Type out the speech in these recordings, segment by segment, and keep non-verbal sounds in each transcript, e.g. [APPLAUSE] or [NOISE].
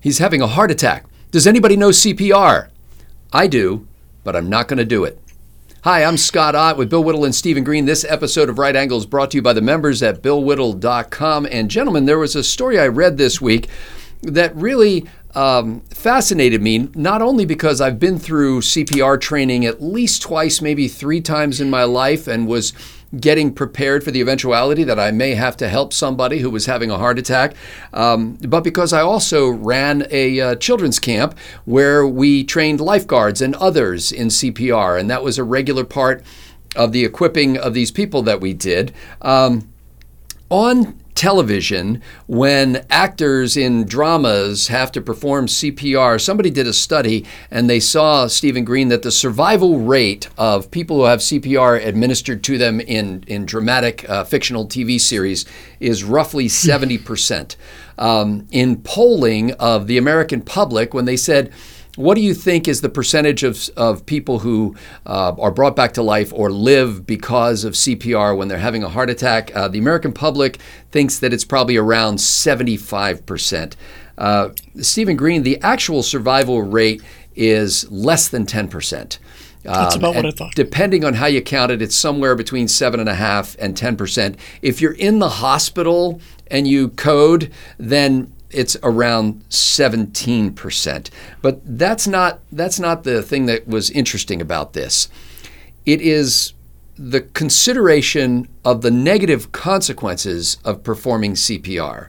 He's having a heart attack. Does anybody know CPR? I do, but I'm not going to do it. Hi, I'm Scott Ott with Bill Whittle and Stephen Green. This episode of Right Angle is brought to you by the members at BillWhittle.com. And gentlemen, there was a story I read this week that really um, fascinated me, not only because I've been through CPR training at least twice, maybe three times in my life, and was getting prepared for the eventuality that I may have to help somebody who was having a heart attack, um, but because I also ran a uh, children's camp where we trained lifeguards and others in CPR, and that was a regular part of the equipping of these people that we did. Um, on television when actors in dramas have to perform CPR. Somebody did a study and they saw, Stephen Green, that the survival rate of people who have CPR administered to them in, in dramatic uh, fictional TV series is roughly [LAUGHS] 70%. Um, in polling of the American public, when they said, what do you think is the percentage of, of people who uh, are brought back to life or live because of CPR when they're having a heart attack? Uh, the American public thinks that it's probably around 75%. Uh, Stephen Green, the actual survival rate is less than 10%. That's um, about what I thought. Depending on how you count it, it's somewhere between seven and a half and ten percent. If you're in the hospital and you code, then it's around 17%. But that's not that's not the thing that was interesting about this. It is the consideration of the negative consequences of performing CPR.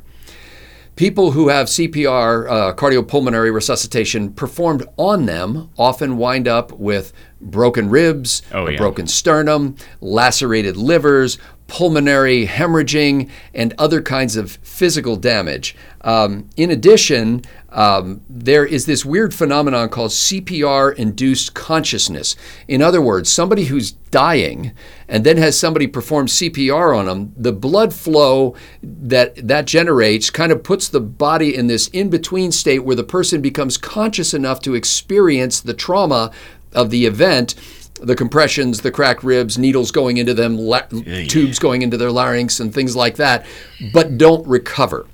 People who have CPR, uh, cardiopulmonary resuscitation, performed on them often wind up with broken ribs, oh, yeah. broken sternum, lacerated livers, pulmonary hemorrhaging, and other kinds of physical damage. Um, in addition, um, there is this weird phenomenon called CPR induced consciousness. In other words, somebody who's dying and then has somebody perform CPR on them, the blood flow that that generates kind of puts the body in this in between state where the person becomes conscious enough to experience the trauma of the event the compressions, the cracked ribs, needles going into them, la- yeah, tubes going into their larynx, and things like that, but don't recover.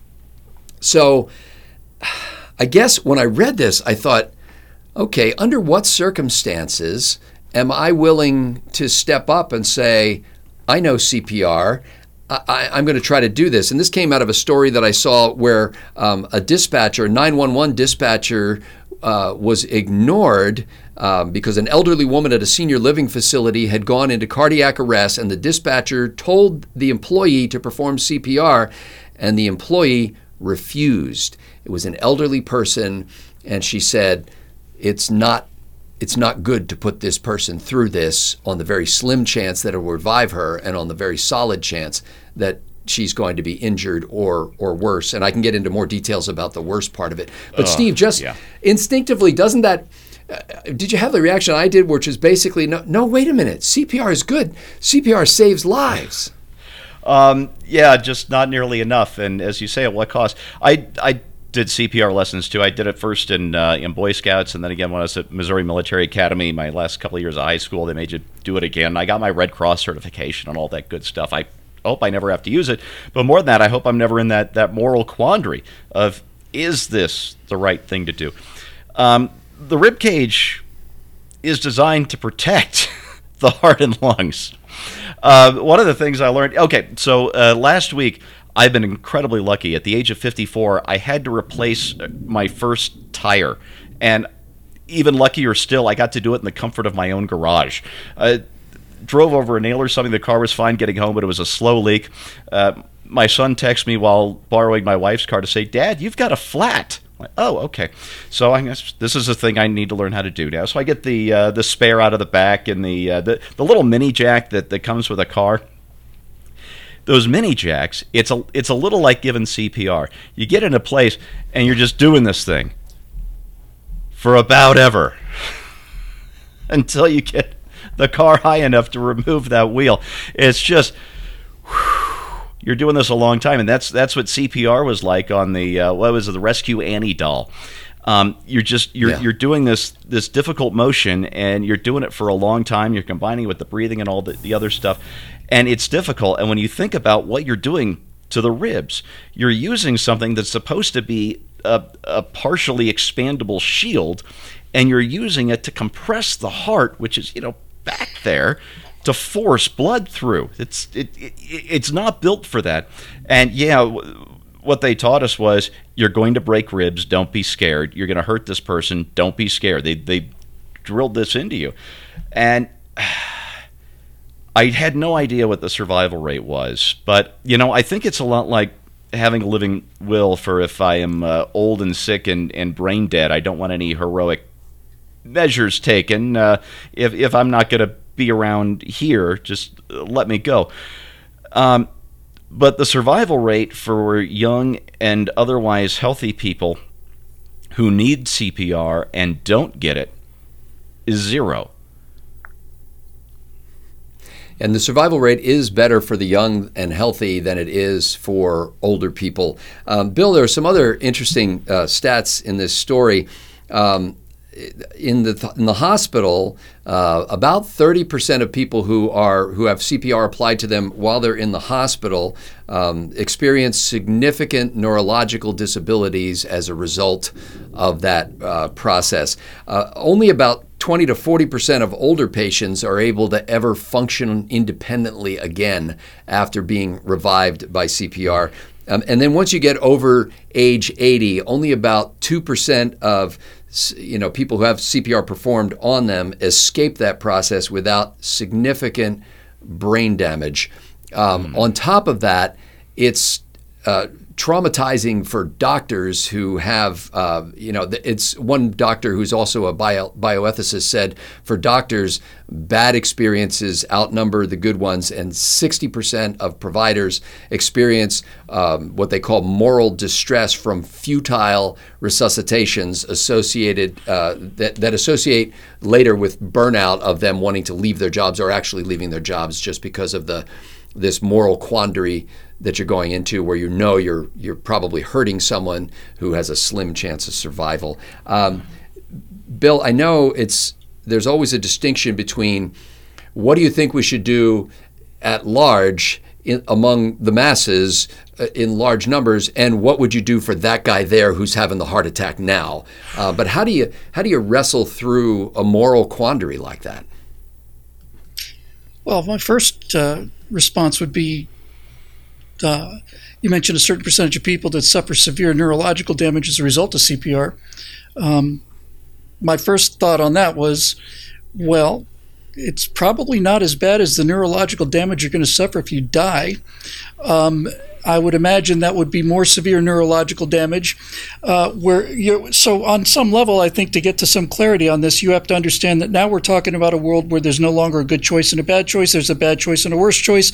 So I guess when I read this, I thought, okay, under what circumstances am I willing to step up and say, I know CPR? I, am going to try to do this. And this came out of a story that I saw where um, a dispatcher, a 911 dispatcher, uh, was ignored um, because an elderly woman at a senior living facility had gone into cardiac arrest, and the dispatcher told the employee to perform CPR, and the employee refused. It was an elderly person, and she said, "It's not." It's not good to put this person through this on the very slim chance that it will revive her and on the very solid chance that she's going to be injured or or worse. And I can get into more details about the worst part of it. But uh, Steve, just yeah. instinctively, doesn't that uh, did you have the reaction I did, which is basically no, no, wait a minute, CPR is good. CPR saves lives. Um, yeah, just not nearly enough. And as you say, at what cost? I, I did CPR lessons too. I did it first in uh, in Boy Scouts, and then again when I was at Missouri Military Academy. My last couple of years of high school, they made you do it again. I got my Red Cross certification and all that good stuff. I hope I never have to use it, but more than that, I hope I'm never in that that moral quandary of is this the right thing to do. Um, the rib cage is designed to protect [LAUGHS] the heart and lungs. Uh, one of the things I learned. Okay, so uh, last week I've been incredibly lucky. At the age of 54, I had to replace uh, my first tire, and even luckier still, I got to do it in the comfort of my own garage. I drove over a nail or something. The car was fine getting home, but it was a slow leak. Uh, my son texted me while borrowing my wife's car to say, "Dad, you've got a flat." Like, oh, okay. So I guess this is a thing I need to learn how to do now. So I get the uh, the spare out of the back and the, uh, the the little mini jack that, that comes with a car. Those mini jacks, it's a it's a little like giving CPR. You get in a place and you're just doing this thing for about ever [LAUGHS] until you get the car high enough to remove that wheel. It's just. Whew, you're doing this a long time, and that's that's what CPR was like on the uh, what was it, the Rescue Annie doll. Um, you're just you're yeah. you're doing this this difficult motion, and you're doing it for a long time. You're combining with the breathing and all the, the other stuff, and it's difficult. And when you think about what you're doing to the ribs, you're using something that's supposed to be a, a partially expandable shield, and you're using it to compress the heart, which is you know back there to force blood through. It's it, it, it's not built for that. And yeah, what they taught us was you're going to break ribs. Don't be scared. You're going to hurt this person. Don't be scared. They they drilled this into you, and. [SIGHS] I had no idea what the survival rate was, but you know, I think it's a lot like having a living will for if I am uh, old and sick and, and brain dead. I don't want any heroic measures taken. Uh, if if I'm not going to be around here, just let me go. Um, but the survival rate for young and otherwise healthy people who need CPR and don't get it is zero. And the survival rate is better for the young and healthy than it is for older people. Um, Bill, there are some other interesting uh, stats in this story. Um, in the in the hospital, uh, about 30% of people who are who have CPR applied to them while they're in the hospital um, experience significant neurological disabilities as a result of that uh, process. Uh, only about 20 to 40% of older patients are able to ever function independently again after being revived by CPR. Um, and then once you get over age 80, only about 2% of you know, people who have CPR performed on them escape that process without significant brain damage. Um, mm. On top of that, it's uh, traumatizing for doctors who have, uh, you know, it's one doctor who's also a bio, bioethicist said for doctors, bad experiences outnumber the good ones, and 60% of providers experience um, what they call moral distress from futile resuscitations associated uh, that, that associate later with burnout of them wanting to leave their jobs or actually leaving their jobs just because of the this moral quandary that you're going into where you know you're you're probably hurting someone who has a slim chance of survival. Um, Bill, I know it's there's always a distinction between what do you think we should do at large in, among the masses uh, in large numbers, and what would you do for that guy there who's having the heart attack now? Uh, but how do you how do you wrestle through a moral quandary like that? Well, my first uh, response would be uh, you mentioned a certain percentage of people that suffer severe neurological damage as a result of CPR. Um, my first thought on that was, well, it's probably not as bad as the neurological damage you're going to suffer if you die. Um, I would imagine that would be more severe neurological damage. Uh, where you so on some level, I think to get to some clarity on this, you have to understand that now we're talking about a world where there's no longer a good choice and a bad choice. There's a bad choice and a worse choice,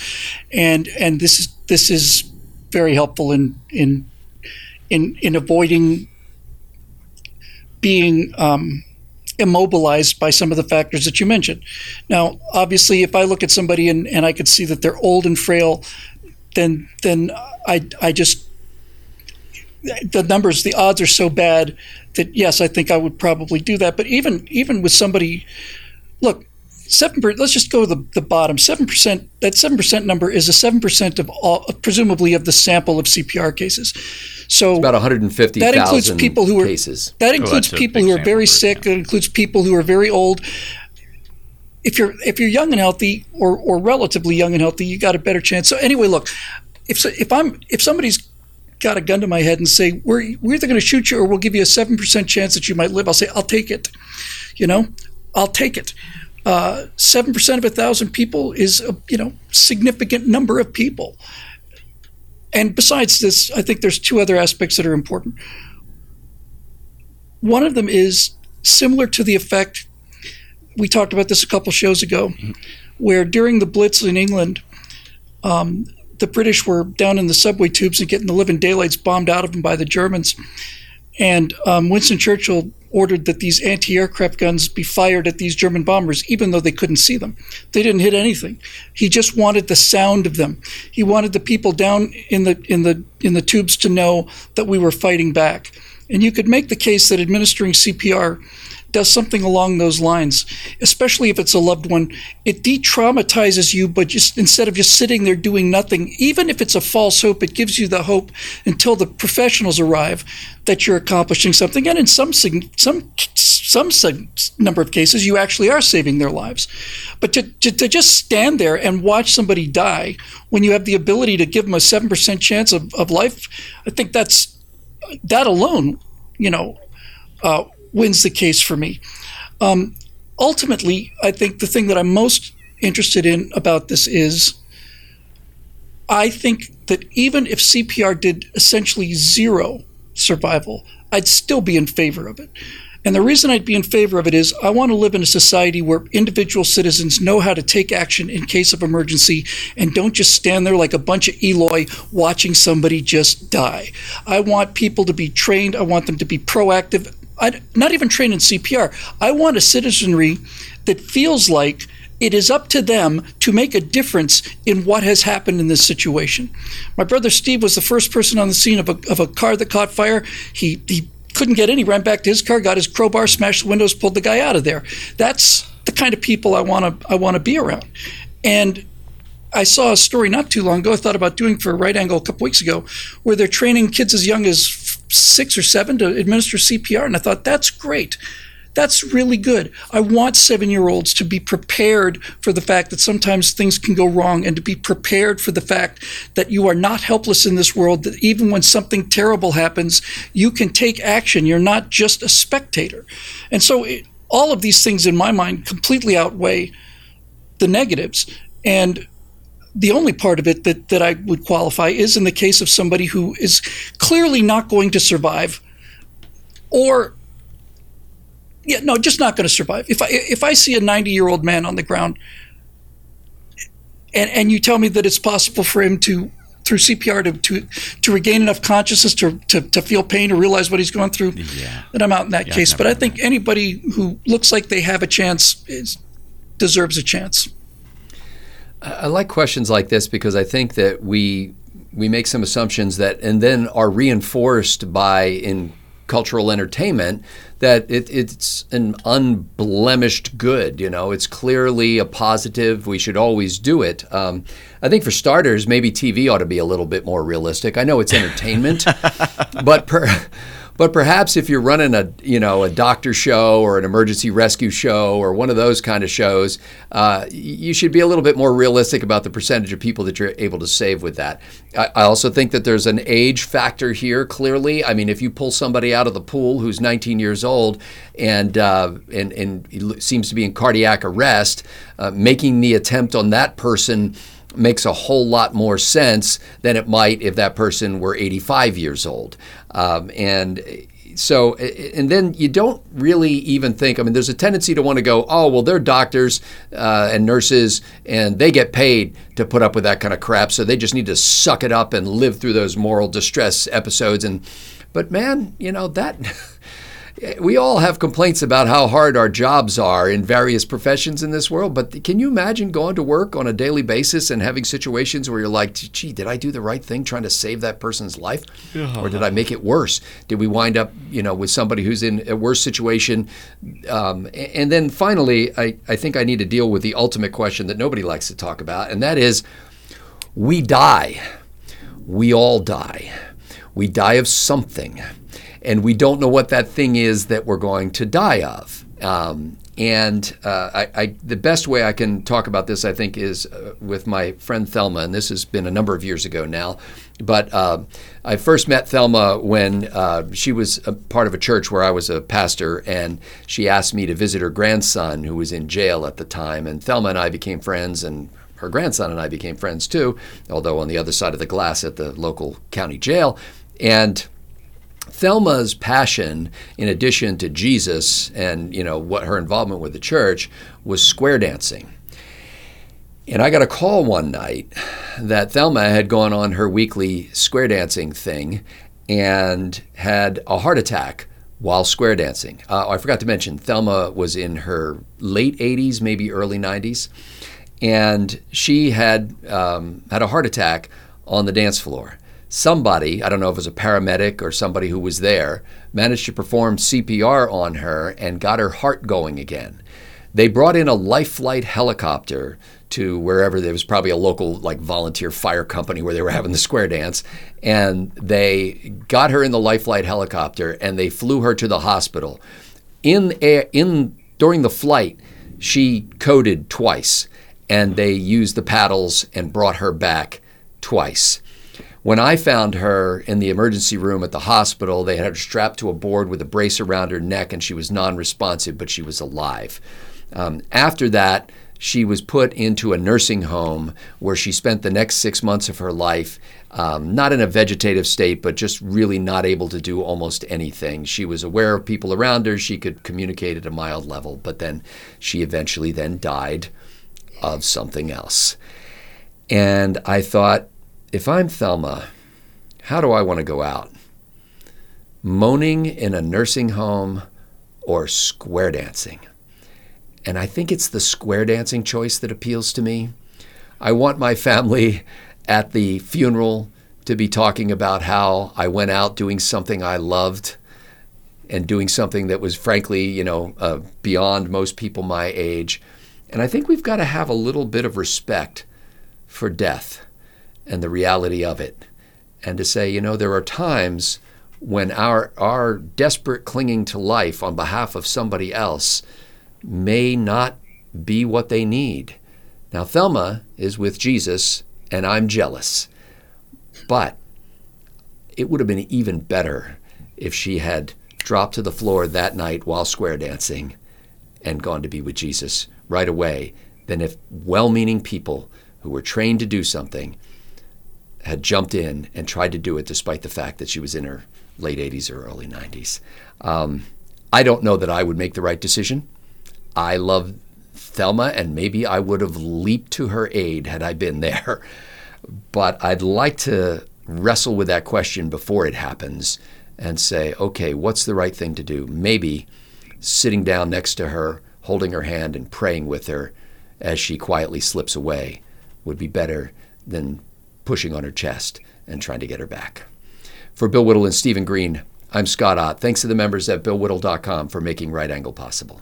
and and this is this is very helpful in in in in avoiding being um, immobilized by some of the factors that you mentioned. Now, obviously, if I look at somebody and, and I could see that they're old and frail, then then I I just the numbers the odds are so bad that yes I think I would probably do that. But even even with somebody, look. Seven. Let's just go to the, the bottom. Seven percent. That seven percent number is a seven percent of all, presumably of the sample of CPR cases. So it's about 150. That includes people who are cases. That oh, includes oh, people who are very sick. That includes people who are very old if you're if you're young and healthy or or relatively young and healthy, you got a better chance. So anyway, look, if if I'm if somebody's got a gun to my head and say we're we're either going to shoot you or we'll give you a seven percent chance that you might live, I'll say I'll take it. You know, I'll take it. Uh, seven uh, percent of a thousand people is a you know significant number of people. And besides this, I think there's two other aspects that are important. One of them is similar to the effect we talked about this a couple shows ago, where during the Blitz in England, um, the British were down in the subway tubes and getting the living daylights bombed out of them by the Germans. And um, Winston Churchill ordered that these anti aircraft guns be fired at these German bombers, even though they couldn't see them. They didn't hit anything. He just wanted the sound of them. He wanted the people down in the, in the, in the tubes to know that we were fighting back. And you could make the case that administering CPR does something along those lines, especially if it's a loved one. It de-traumatizes you, but just instead of just sitting there doing nothing, even if it's a false hope, it gives you the hope until the professionals arrive that you're accomplishing something. And in some some some number of cases, you actually are saving their lives. But to, to, to just stand there and watch somebody die when you have the ability to give them a seven percent chance of, of life, I think that's that alone, you know, uh, wins the case for me. Um, ultimately, I think the thing that I'm most interested in about this is I think that even if CPR did essentially zero survival, I'd still be in favor of it. And the reason I'd be in favor of it is I want to live in a society where individual citizens know how to take action in case of emergency and don't just stand there like a bunch of Eloi watching somebody just die. I want people to be trained, I want them to be proactive. I, not even trained in CPR. I want a citizenry that feels like it is up to them to make a difference in what has happened in this situation. My brother Steve was the first person on the scene of a, of a car that caught fire. He, he couldn't get in. He ran back to his car, got his crowbar, smashed the windows, pulled the guy out of there. That's the kind of people I want to I want to be around. And I saw a story not too long ago. I thought about doing for Right Angle a couple weeks ago, where they're training kids as young as six or seven to administer CPR, and I thought that's great. That's really good. I want seven year olds to be prepared for the fact that sometimes things can go wrong and to be prepared for the fact that you are not helpless in this world, that even when something terrible happens, you can take action. You're not just a spectator. And so it, all of these things in my mind completely outweigh the negatives. And the only part of it that, that I would qualify is in the case of somebody who is clearly not going to survive or yeah, no, just not going to survive. If I if I see a 90 year old man on the ground, and and you tell me that it's possible for him to through CPR to to, to regain enough consciousness to, to, to feel pain or realize what he's going through, yeah. then I'm out in that yeah, case. But I think that. anybody who looks like they have a chance is, deserves a chance. I like questions like this because I think that we we make some assumptions that and then are reinforced by in cultural entertainment that it, it's an unblemished good. You know, it's clearly a positive. We should always do it. Um, I think for starters, maybe TV ought to be a little bit more realistic. I know it's entertainment, [LAUGHS] but per, but perhaps if you're running a you know a doctor show or an emergency rescue show or one of those kind of shows, uh, you should be a little bit more realistic about the percentage of people that you're able to save with that. I, I also think that there's an age factor here. Clearly, I mean, if you pull somebody out of the pool who's 19 years old and uh, and and seems to be in cardiac arrest, uh, making the attempt on that person makes a whole lot more sense than it might if that person were 85 years old. Um, and so, and then you don't really even think, I mean, there's a tendency to want to go, oh, well, they're doctors uh, and nurses and they get paid to put up with that kind of crap. So they just need to suck it up and live through those moral distress episodes. And, but man, you know, that. [LAUGHS] we all have complaints about how hard our jobs are in various professions in this world, but can you imagine going to work on a daily basis and having situations where you're like, gee, did I do the right thing trying to save that person's life? Yeah. Or did I make it worse? Did we wind up, you know, with somebody who's in a worse situation? Um, and then finally, I, I think I need to deal with the ultimate question that nobody likes to talk about, and that is we die. We all die. We die of something and we don't know what that thing is that we're going to die of. Um, and uh, I, I, the best way I can talk about this, I think, is uh, with my friend Thelma, and this has been a number of years ago now. But uh, I first met Thelma when uh, she was a part of a church where I was a pastor, and she asked me to visit her grandson, who was in jail at the time. And Thelma and I became friends, and her grandson and I became friends too, although on the other side of the glass at the local county jail. And Thelma's passion, in addition to Jesus and you know what her involvement with the church, was square dancing. And I got a call one night that Thelma had gone on her weekly square dancing thing and had a heart attack while square dancing. Uh, I forgot to mention, Thelma was in her late 80s, maybe early 90s, and she had um, had a heart attack on the dance floor. Somebody, I don't know if it was a paramedic or somebody who was there, managed to perform CPR on her and got her heart going again. They brought in a life flight helicopter to wherever there was probably a local like volunteer fire company where they were having the square dance and they got her in the life flight helicopter and they flew her to the hospital in air, in during the flight she coded twice and they used the paddles and brought her back twice when I found her in the emergency room at the hospital, they had her strapped to a board with a brace around her neck, and she was non responsive, but she was alive. Um, after that, she was put into a nursing home where she spent the next six months of her life, um, not in a vegetative state, but just really not able to do almost anything. She was aware of people around her. She could communicate at a mild level, but then she eventually then died of something else. And I thought, if I'm Thelma, how do I want to go out? Moaning in a nursing home or square dancing? And I think it's the square dancing choice that appeals to me. I want my family at the funeral to be talking about how I went out doing something I loved and doing something that was frankly, you know, uh, beyond most people my age. And I think we've got to have a little bit of respect for death and the reality of it. And to say, you know, there are times when our, our desperate clinging to life on behalf of somebody else may not be what they need. Now, Thelma is with Jesus, and I'm jealous. But it would have been even better if she had dropped to the floor that night while square dancing and gone to be with Jesus right away than if well meaning people who were trained to do something had jumped in and tried to do it despite the fact that she was in her late 80s or early 90s. Um, I don't know that I would make the right decision. I love Thelma, and maybe I would have leaped to her aid had I been [LAUGHS] there. But I'd like to wrestle with that question before it happens and say, okay, what's the right thing to do? Maybe sitting down next to her, holding her hand, and praying with her as she quietly slips away would be better than pushing on her chest and trying to get her back. For Bill Whittle and Stephen Green, I'm Scott Ott. Thanks to the members at BillWhittle.com for making Right Angle possible.